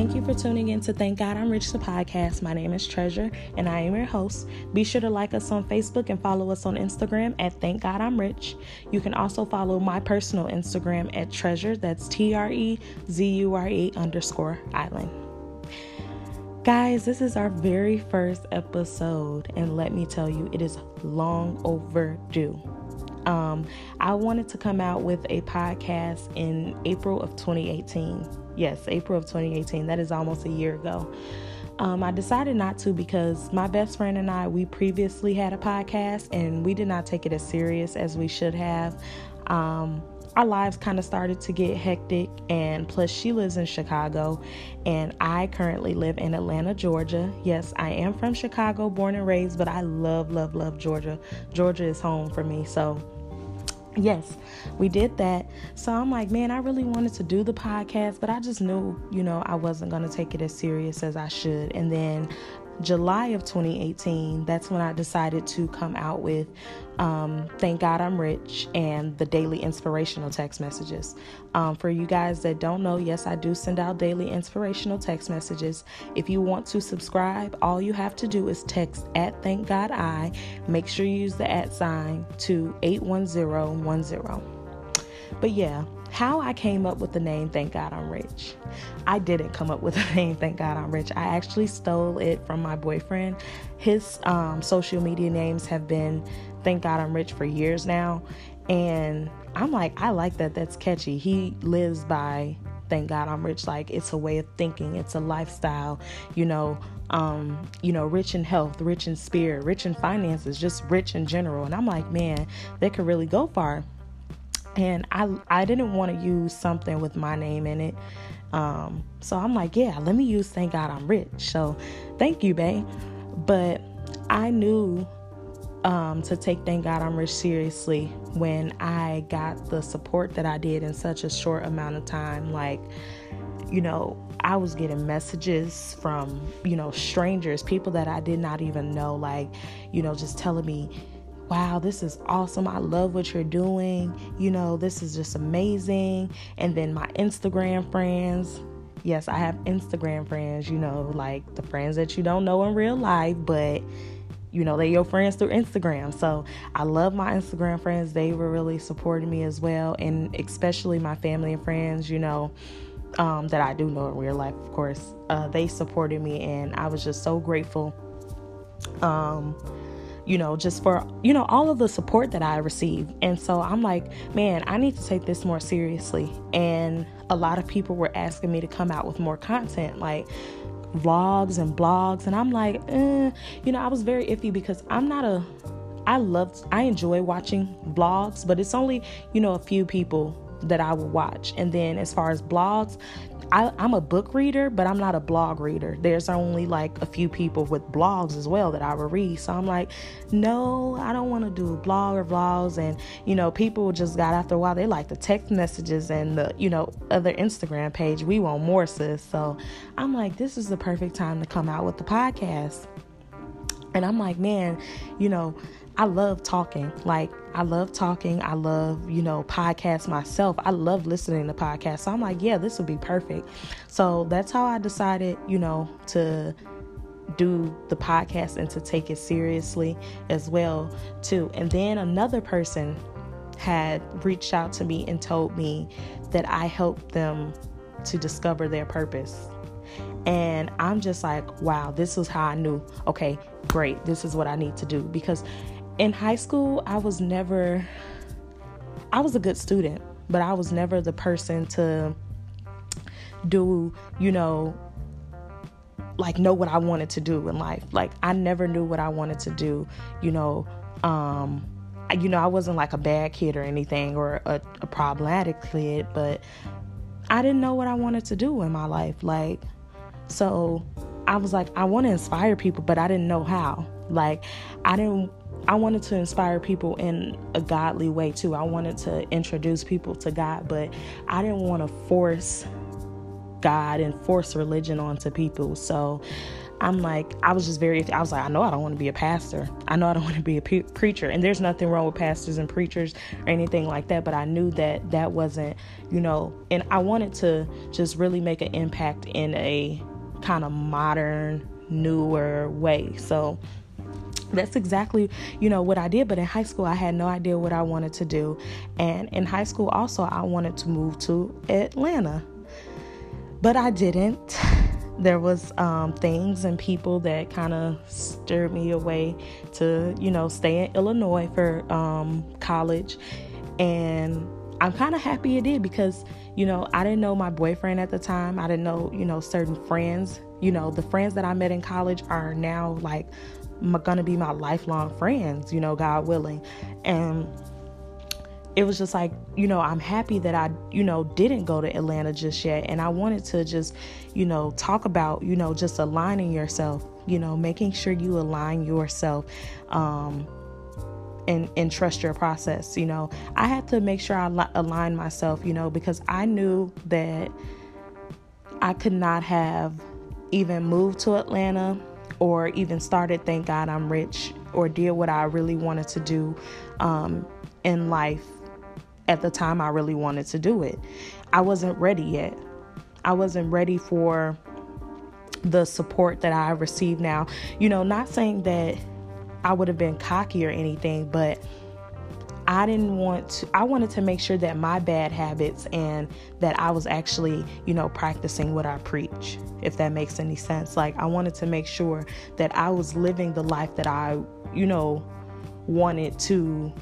Thank you for tuning in to Thank God I'm Rich, the podcast. My name is Treasure, and I am your host. Be sure to like us on Facebook and follow us on Instagram at Thank God I'm Rich. You can also follow my personal Instagram at Treasure, that's T R E Z U R E underscore island. Guys, this is our very first episode, and let me tell you, it is long overdue. Um, I wanted to come out with a podcast in April of 2018. Yes, April of 2018. That is almost a year ago. Um, I decided not to because my best friend and I, we previously had a podcast and we did not take it as serious as we should have. Um, our lives kind of started to get hectic, and plus, she lives in Chicago, and I currently live in Atlanta, Georgia. Yes, I am from Chicago, born and raised, but I love, love, love Georgia. Georgia is home for me, so yes, we did that. So I'm like, man, I really wanted to do the podcast, but I just knew, you know, I wasn't going to take it as serious as I should. And then July of 2018, that's when I decided to come out with um, Thank God I'm Rich and the daily inspirational text messages. Um, for you guys that don't know, yes, I do send out daily inspirational text messages. If you want to subscribe, all you have to do is text at Thank God I. Make sure you use the at sign to 81010. But yeah, how I came up with the name Thank God I'm Rich. I didn't come up with the name Thank God I'm Rich. I actually stole it from my boyfriend. His um, social media names have been Thank God I'm Rich for years now. And I'm like, I like that. That's catchy. He lives by thank God I'm rich. Like it's a way of thinking, it's a lifestyle, you know, um, you know, rich in health, rich in spirit, rich in finances, just rich in general. And I'm like, man, they could really go far and I I didn't want to use something with my name in it. Um, so I'm like, yeah, let me use thank God I'm rich. So thank you, babe. But I knew um, to take thank God I'm rich seriously when I got the support that I did in such a short amount of time. Like, you know, I was getting messages from, you know, strangers, people that I did not even know, like, you know, just telling me, wow, this is awesome. I love what you're doing. You know, this is just amazing. And then my Instagram friends. Yes, I have Instagram friends, you know, like the friends that you don't know in real life, but you know, they're your friends through Instagram. So I love my Instagram friends. They were really supporting me as well. And especially my family and friends, you know, um, that I do know in real life, of course. Uh, they supported me, and I was just so grateful. Um, you know, just for, you know, all of the support that I received. And so I'm like, man, I need to take this more seriously. And a lot of people were asking me to come out with more content, like vlogs and blogs. And I'm like, eh. you know, I was very iffy because I'm not a, I love, I enjoy watching vlogs, but it's only, you know, a few people that I will watch. And then as far as blogs, I, am a book reader, but I'm not a blog reader. There's only like a few people with blogs as well that I will read. So I'm like, no, I don't want to do blog or vlogs. And, you know, people just got after a while, they like the text messages and the, you know, other Instagram page. We want more, sis. So I'm like, this is the perfect time to come out with the podcast. And I'm like, man, you know, I love talking. Like, I love talking. I love, you know, podcasts myself. I love listening to podcasts. So I'm like, yeah, this would be perfect. So that's how I decided, you know, to do the podcast and to take it seriously as well too. And then another person had reached out to me and told me that I helped them to discover their purpose. And I'm just like, wow, this is how I knew, okay, great, this is what I need to do. Because in high school, I was never, I was a good student, but I was never the person to do, you know, like know what I wanted to do in life. Like I never knew what I wanted to do, you know, um, you know, I wasn't like a bad kid or anything or a, a problematic kid, but I didn't know what I wanted to do in my life. Like, so I was like, I want to inspire people, but I didn't know how. Like, I didn't I wanted to inspire people in a godly way too. I wanted to introduce people to God, but I didn't want to force God and force religion onto people. So I'm like, I was just very, I was like, I know I don't want to be a pastor. I know I don't want to be a pe- preacher. And there's nothing wrong with pastors and preachers or anything like that. But I knew that that wasn't, you know, and I wanted to just really make an impact in a kind of modern, newer way. So that's exactly you know what i did but in high school i had no idea what i wanted to do. And in high school also i wanted to move to atlanta. But i didn't. There was um, things and people that kind of stirred me away to you know stay in illinois for um, college. And i'm kind of happy it did because you know i didn't know my boyfriend at the time. I didn't know you know certain friends. You know the friends that i met in college are now like gonna be my lifelong friends you know god willing and it was just like, you know, I'm happy that I, you know, didn't go to Atlanta just yet. And I wanted to just, you know, talk about, you know, just aligning yourself, you know, making sure you align yourself. Um, and, and trust your process. You know, I had to make sure I li- align myself, you know, because I knew that I could not have even moved to Atlanta or even started Thank God I'm Rich or did what I really wanted to do um, in life at the time I really wanted to do it. I wasn't ready yet. I wasn't ready for the support that I received now. You know, not saying that I would have been cocky or anything, but I didn't want to, I wanted to make sure that my bad habits and that I was actually, you know, practicing what I preach, if that makes any sense. Like, I wanted to make sure that I was living the life that I, you know, wanted to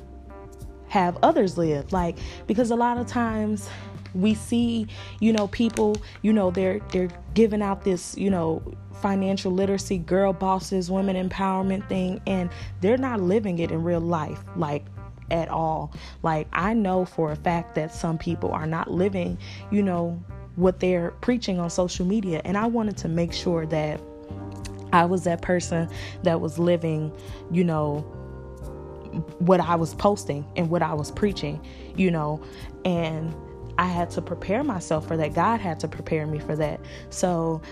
have others live like because a lot of times we see you know people you know they're they're giving out this you know financial literacy girl bosses women empowerment thing and they're not living it in real life like at all like i know for a fact that some people are not living you know what they're preaching on social media and i wanted to make sure that i was that person that was living you know what I was posting and what I was preaching, you know, and I had to prepare myself for that. God had to prepare me for that. So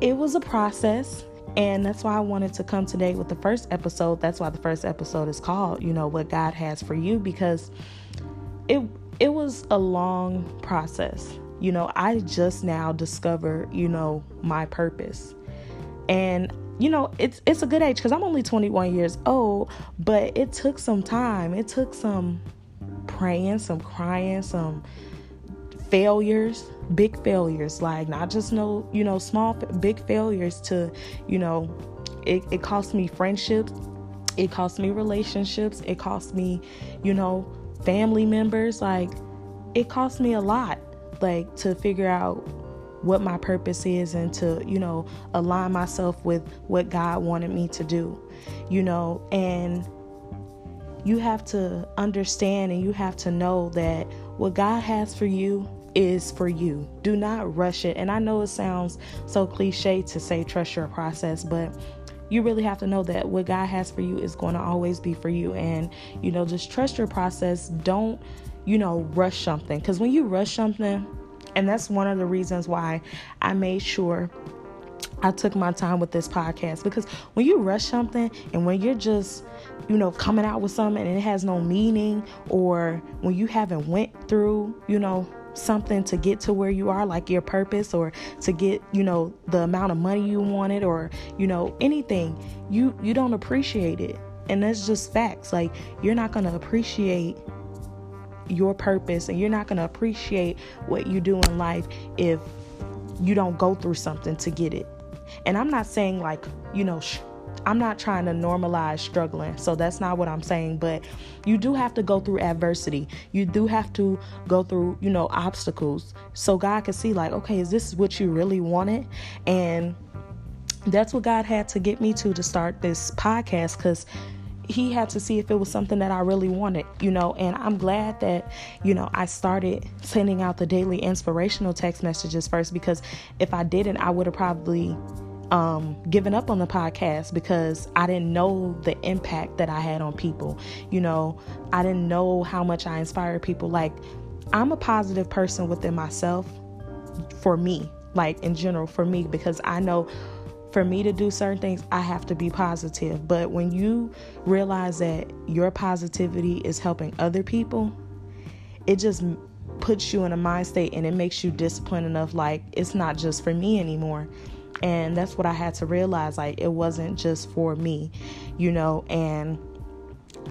it was a process. And that's why I wanted to come today with the first episode. That's why the first episode is called, you know, what God has for you because it it was a long process. You know, I just now discovered, you know, my purpose. And you know, it's it's a good age because I'm only 21 years old, but it took some time. It took some praying, some crying, some failures, big failures, like not just no, you know, small, big failures to, you know, it, it cost me friendships, it cost me relationships, it cost me, you know, family members. Like, it cost me a lot, like, to figure out what my purpose is and to, you know, align myself with what God wanted me to do, you know, and you have to understand and you have to know that what God has for you is for you. Do not rush it. And I know it sounds so cliche to say trust your process, but you really have to know that what God has for you is going to always be for you. And, you know, just trust your process. Don't, you know, rush something. Because when you rush something, and that's one of the reasons why I made sure I took my time with this podcast because when you rush something and when you're just, you know, coming out with something and it has no meaning or when you haven't went through, you know, something to get to where you are like your purpose or to get, you know, the amount of money you wanted or, you know, anything, you you don't appreciate it. And that's just facts. Like you're not to appreciate your purpose and you're not to appreciate what you do in life if you don't go through something to get it. And I'm not saying like, you know, sh- I'm not trying to normalize struggling. So that's not what I'm saying, but you do have to go through adversity. You do have to go through, you know, obstacles so God can see like, okay, is this what you really wanted? And that's what God had to get me to to start this podcast cuz he had to see if it was something that I really wanted, you know. And I'm glad that, you know, I started sending out the daily inspirational text messages first because if I didn't, I would have probably um, given up on the podcast because I didn't know the impact that I had on people. You know, I didn't know how much I inspired people. Like, I'm a positive person within myself for me, like in general, for me, because I know for me to do certain things, I have to be positive. But when you realize that your positivity is helping other people, it just puts you in a mind state and it makes you disciplined enough like it's not just for me anymore. And that's what I had to realize like it wasn't just for me, you know, and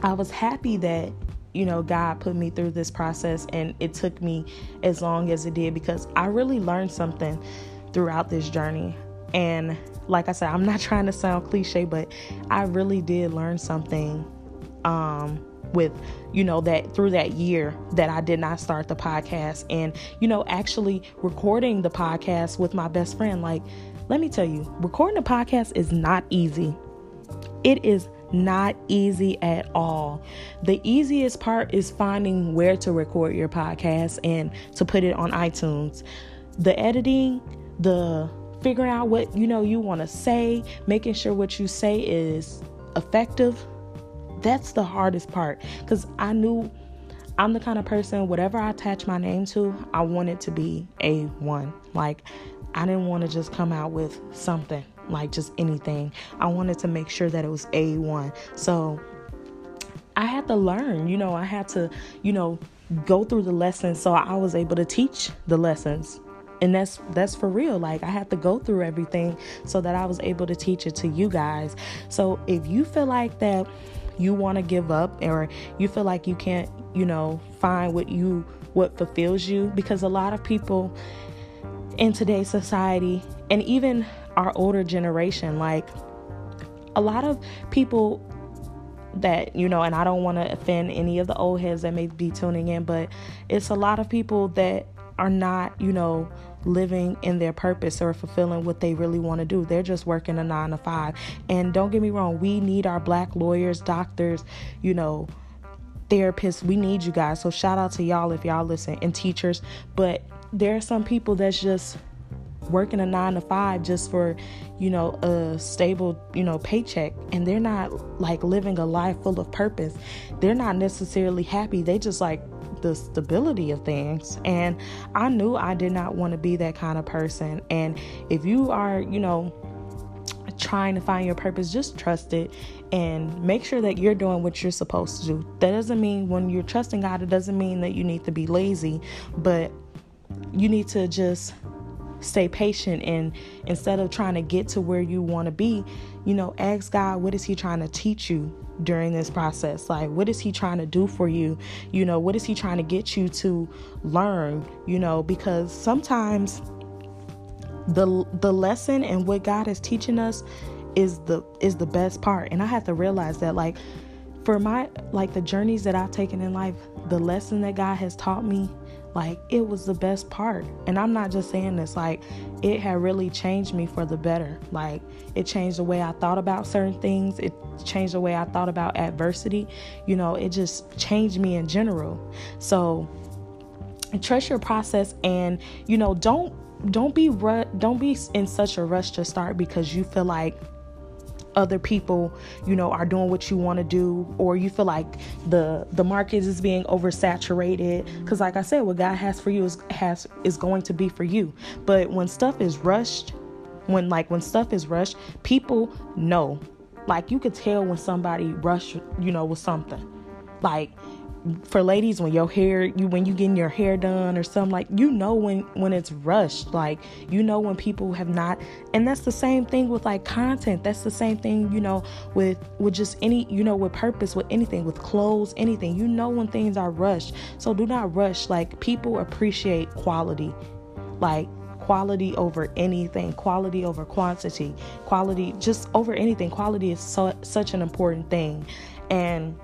I was happy that you know, God put me through this process and it took me as long as it did because I really learned something throughout this journey. And like I said, I'm not trying to sound cliche, but I really did learn something um, with, you know, that through that year that I did not start the podcast and, you know, actually recording the podcast with my best friend. Like, let me tell you, recording a podcast is not easy. It is not easy at all. The easiest part is finding where to record your podcast and to put it on iTunes. The editing, the figuring out what you know you want to say, making sure what you say is effective. That's the hardest part cuz I knew I'm the kind of person whatever I attach my name to, I want it to be A1. Like I didn't want to just come out with something like just anything. I wanted to make sure that it was A1. So I had to learn, you know, I had to, you know, go through the lessons so I was able to teach the lessons. And that's that's for real. Like I had to go through everything so that I was able to teach it to you guys. So if you feel like that you want to give up or you feel like you can't, you know, find what you what fulfills you because a lot of people in today's society and even our older generation. Like a lot of people that, you know, and I don't want to offend any of the old heads that may be tuning in, but it's a lot of people that are not, you know, living in their purpose or fulfilling what they really want to do. They're just working a nine to five. And don't get me wrong, we need our black lawyers, doctors, you know, therapists. We need you guys. So shout out to y'all if y'all listen and teachers. But there are some people that's just working a nine to five just for you know a stable you know paycheck. And they're not like living a life full of purpose. They're not necessarily happy. They just like the stability of things. And i knew i did not want to be that kind of person. And if you are you know trying to find your purpose just trust it and make sure that you're doing what you're supposed to do. That doesn't mean when you're trusting god it doesn't mean that you need to be lazy. But you need to just stay patient and instead of trying to get to where you want to be, you know, ask God, what is He trying to teach you during this process? Like, what is He trying to do for you? You know, what is He trying to get you to learn? You know, because sometimes the the lesson and what God is teaching us is the is the best part. And I have to realize that like for my like the journeys that I've taken in life, the lesson that God has taught me like it was the best part. And I'm not just saying this, like it had really changed me for the better. Like it changed the way I thought about certain things, it changed the way I thought about adversity. You know, it just changed me in general. So trust your process and you know, don't don't be ru- don't be in such a rush to start because you feel like other people you know are doing what you want to do or you feel like the the market is being oversaturated. Because like i said what god has for you is has is going to be for you. But when stuff is rushed when like when stuff is rushed people know. Like you could tell when somebody rushed you know with something. Like for ladies when your hair you when you getting your hair done or something like you know when when it's rushed. Like you know when people have not and that's the same thing with like content. That's the same thing you know with with just any you know with purpose with anything with clothes anything. You know when things are rushed. So do not rush. Like people appreciate quality. Like quality over anything quality over quantity quality just over anything. Quality is so, such an important thing. And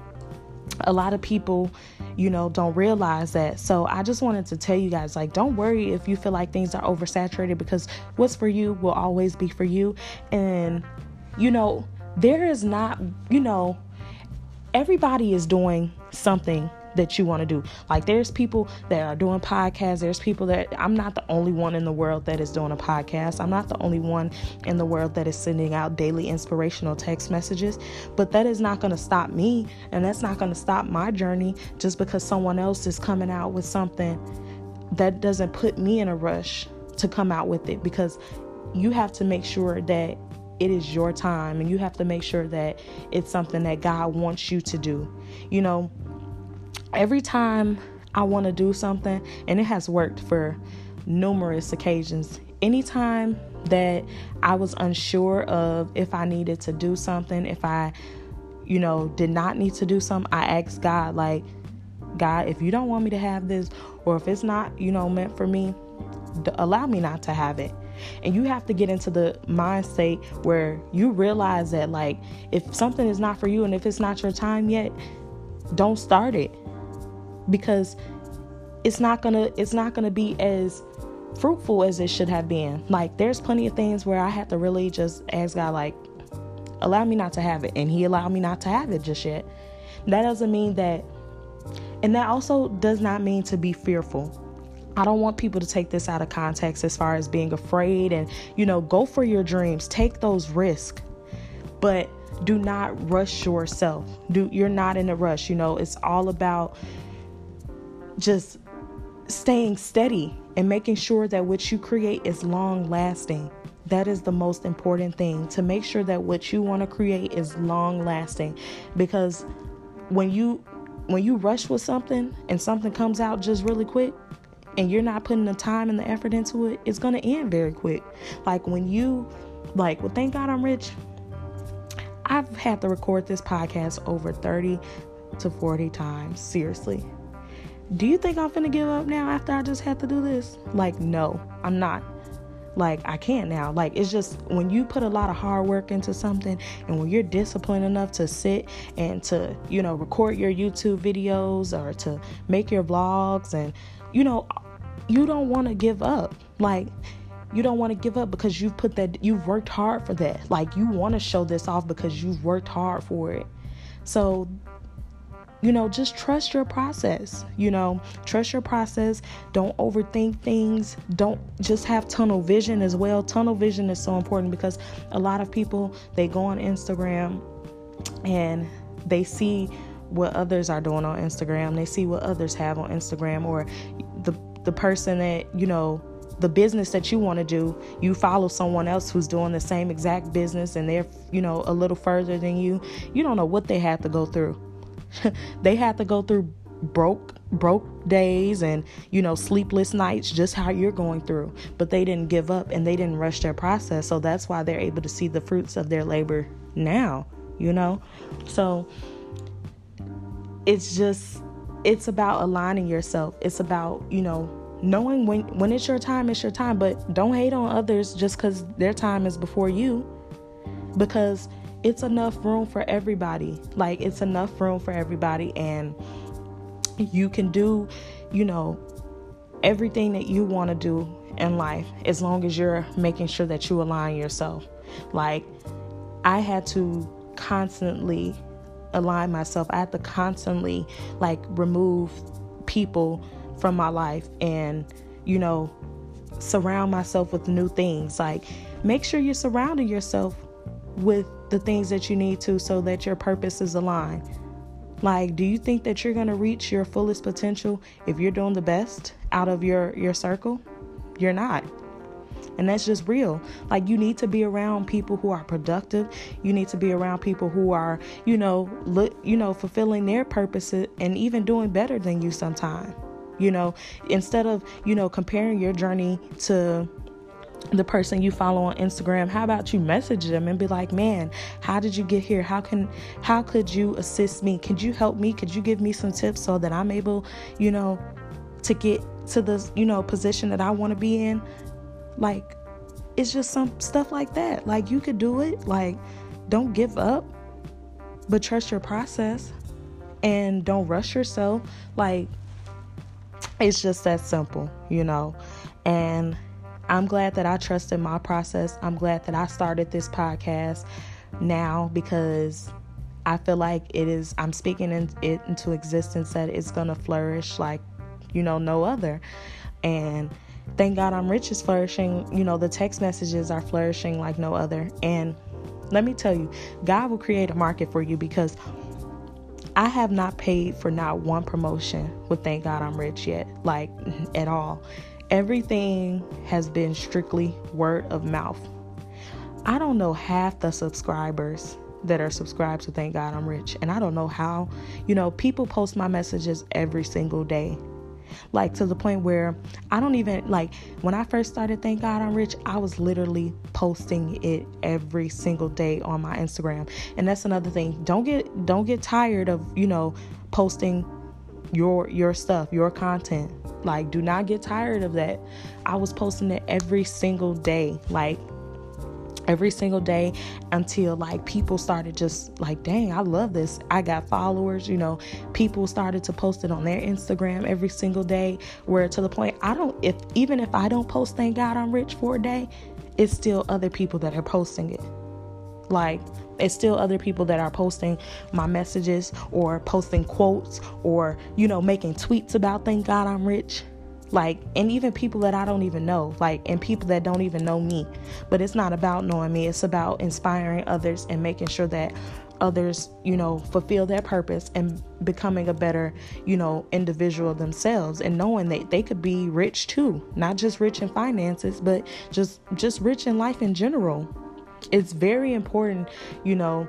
a lot of people you know don't realize that. So i just wanted to tell you guys like don't worry if you feel like things are oversaturated because what's for you will always be for you. And you know there is not you know everybody is doing something that you want to do. Like there's people that are doing podcasts. There's people that I'm not the only one in the world that is doing a podcast. I'm not the only one in the world that is sending out daily inspirational text messages. But that is not going to stop me and that's not going to stop my journey just because someone else is coming out with something that doesn't put me in a rush to come out with it because you have to make sure that it is your time and you have to make sure that it's something that God wants you to do. You know, every time I want to do something, and it has worked for numerous occasions, anytime that I was unsure of if I needed to do something, if I, you know, did not need to do something, I asked God, like, God, if you don't want me to have this, or if it's not, you know, meant for me, allow me not to have it. And you have to get into the mind state where you realize that, like, if something is not for you and if it's not your time yet, don't start it because it's not gonna it's not gonna be as fruitful as it should have been. Like, there's plenty of things where I had to really just ask God, like, allow me not to have it, and He allowed me not to have it just yet. That doesn't mean that, and that also does not mean to be fearful. I don't want people to take this out of context as far as being afraid and, you know, go for your dreams, take those risks, but do not rush yourself. Do you're not in a rush, you know, it's all about just staying steady and making sure that what you create is long lasting. That is the most important thing to make sure that what you want to create is long lasting because when you when you rush with something and something comes out just really quick, and you're not putting the time and the effort into it, it's gonna end very quick. Like when you, like, well, thank God I'm rich. I've had to record this podcast over 30 to 40 times. Seriously. Do you think I'm gonna give up now after I just had to do this? Like, no, I'm not. Like, I can't now. Like, it's just when you put a lot of hard work into something and when you're disciplined enough to sit and to, you know, record your YouTube videos or to make your vlogs and, you know, you don't want to give up. Like, you don't want to give up because you've put that, you've worked hard for that. Like, you want to show this off because you've worked hard for it. So, you know, just trust your process. You know, trust your process. Don't overthink things. Don't just have tunnel vision as well. Tunnel vision is so important because a lot of people they go on Instagram and they see what others are doing on Instagram. They see what others have on Instagram or the the person that, you know, the business that you want to do, you follow someone else who's doing the same exact business and they're, you know, a little further than you. You don't know what they had to go through. they had to go through broke broke days and you know sleepless nights just how you're going through but they didn't give up and they didn't rush their process so that's why they're able to see the fruits of their labor now you know so it's just it's about aligning yourself. It's about, you know, knowing when when it's your time, it's your time, but don't hate on others just cuz their time is before you because it's enough room for everybody. Like it's enough room for everybody and you can do, you know, everything that you want to do in life as long as you're making sure that you align yourself. Like I had to constantly align myself. I had to constantly like remove people from my life and, you know, surround myself with new things. Like make sure you're surrounding yourself with the things that you need to so that your purpose is aligned. Like, do you think that you're going to reach your fullest potential if you're doing the best out of your your circle? You're not. And that's just real. Like you need to be around people who are productive. You need to be around people who are, you know, look, you know, fulfilling their purposes and even doing better than you sometimes. You know, instead of, you know, comparing your journey to the person you follow on Instagram, how about you message them and be like, "Man, how did you get here? How can how could you assist me? Could you help me? Could you give me some tips so that I'm able, you know, to get to the, you know, position that I want to be in?" Like, it's just some stuff like that. Like, you could do it. Like, don't give up, but trust your process and don't rush yourself. Like, it's just that simple, you know? And I'm glad that I trusted my process. I'm glad that I started this podcast now because I feel like it is, I'm speaking in, it into existence that it's going to flourish like, you know, no other. And Thank God I'm Rich is flourishing. You know, the text messages are flourishing like no other. And let me tell you, God will create a market for you because I have not paid for not one promotion with Thank God I'm Rich yet, like at all. Everything has been strictly word of mouth. I don't know half the subscribers that are subscribed to Thank God I'm Rich. And I don't know how, you know, people post my messages every single day. Like to the point where I don't even like when I first started Thank God I'm Rich, I was literally posting it every single day on my Instagram. And that's another thing. Don't get don't get tired of, you know, posting your your stuff, your content. Like do not get tired of that. I was posting it every single day. Like every single day until like people started just like dang i love this. I got followers you know. People started to post it on their instagram every single day where to the point i don't if even if i don't post thank god i'm rich for a day it's still other people that are posting it. Like it's still other people that are posting my messages or posting quotes or you know making tweets about thank god i'm rich like and even people that I don't even know like and people that don't even know me. But it's not about knowing me. It's about inspiring others and making sure that others you know fulfill their purpose and becoming a better you know individual themselves and knowing that they could be rich too. Not just rich in finances but just just rich in life in general. It's very important you know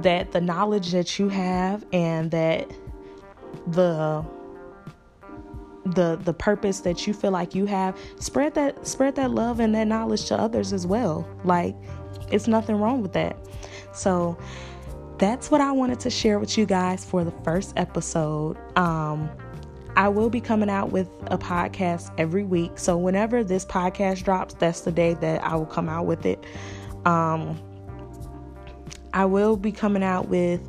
that the knowledge that you have and that the the the purpose that you feel like you have spread that spread that love and that knowledge to others as well like it's nothing wrong with that so that's what i wanted to share with you guys for the first episode um I will be coming out with a podcast every week. So whenever this podcast drops, that's the day that I will come out with it. Um I will be coming out with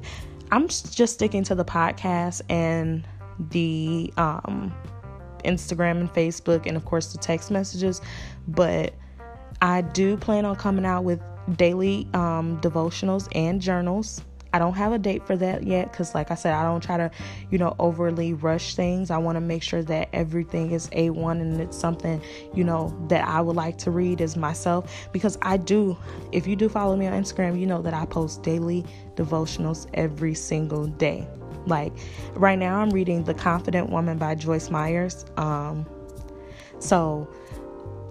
I'm just sticking to the podcast and the um Instagram and Facebook, and of course the text messages. But I do plan on coming out with daily um, devotionals and journals. I don't have a date for that yet because, like I said, I don't try to, you know, overly rush things. I want to make sure that everything is A1 and it's something, you know, that I would like to read as myself because I do. If you do follow me on Instagram, you know that I post daily devotionals every single day. Like right now, I'm reading The Confident Woman by Joyce Myers. Um, so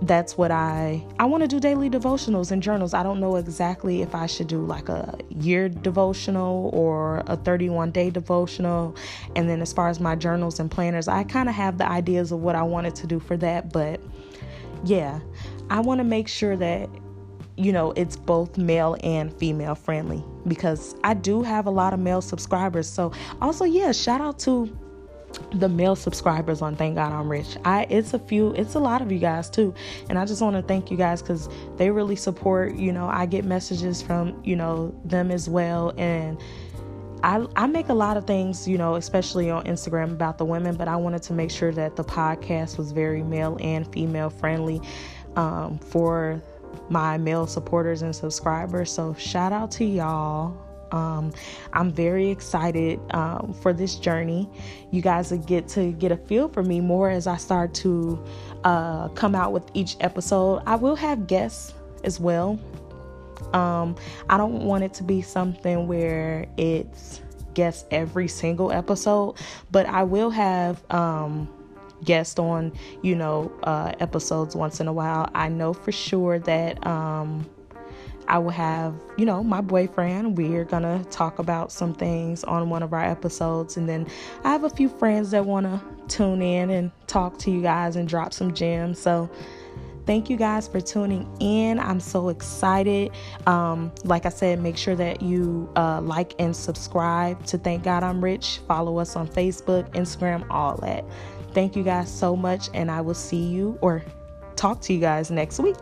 that's what I I want to do daily devotionals and journals. I don't know exactly if I should do like a year devotional or a 31 day devotional. And then as far as my journals and planners, I kind of have the ideas of what I wanted to do for that, but yeah, I want to make sure that you know, it's both male and female friendly because I do have a lot of male subscribers. So, also, yeah, shout out to the male subscribers on Thank God I'm Rich. I it's a few, it's a lot of you guys too. And I just want to thank you guys cuz they really support, you know, I get messages from, you know, them as well and I, I make a lot of things, you know, especially on Instagram about the women, but I wanted to make sure that the podcast was very male and female friendly um, for my male supporters and subscribers. So, shout out to y'all. Um, I'm very excited um, for this journey. You guys will get to get a feel for me more as I start to uh, come out with each episode. I will have guests as well. Um, I don't want it to be something where it's guests every single episode, but I will have um, guest on, you know, uh, episodes once in a while. I know for sure that um, I will have, you know, my boyfriend. We're gonna talk about some things on one of our episodes, and then I have a few friends that want to tune in and talk to you guys and drop some gems. So. Thank you guys for tuning in. I'm so excited. Um, like I said, make sure that you uh, like and subscribe to Thank God I'm Rich. Follow us on Facebook, Instagram, all that. Thank you guys so much, and I will see you or talk to you guys next week.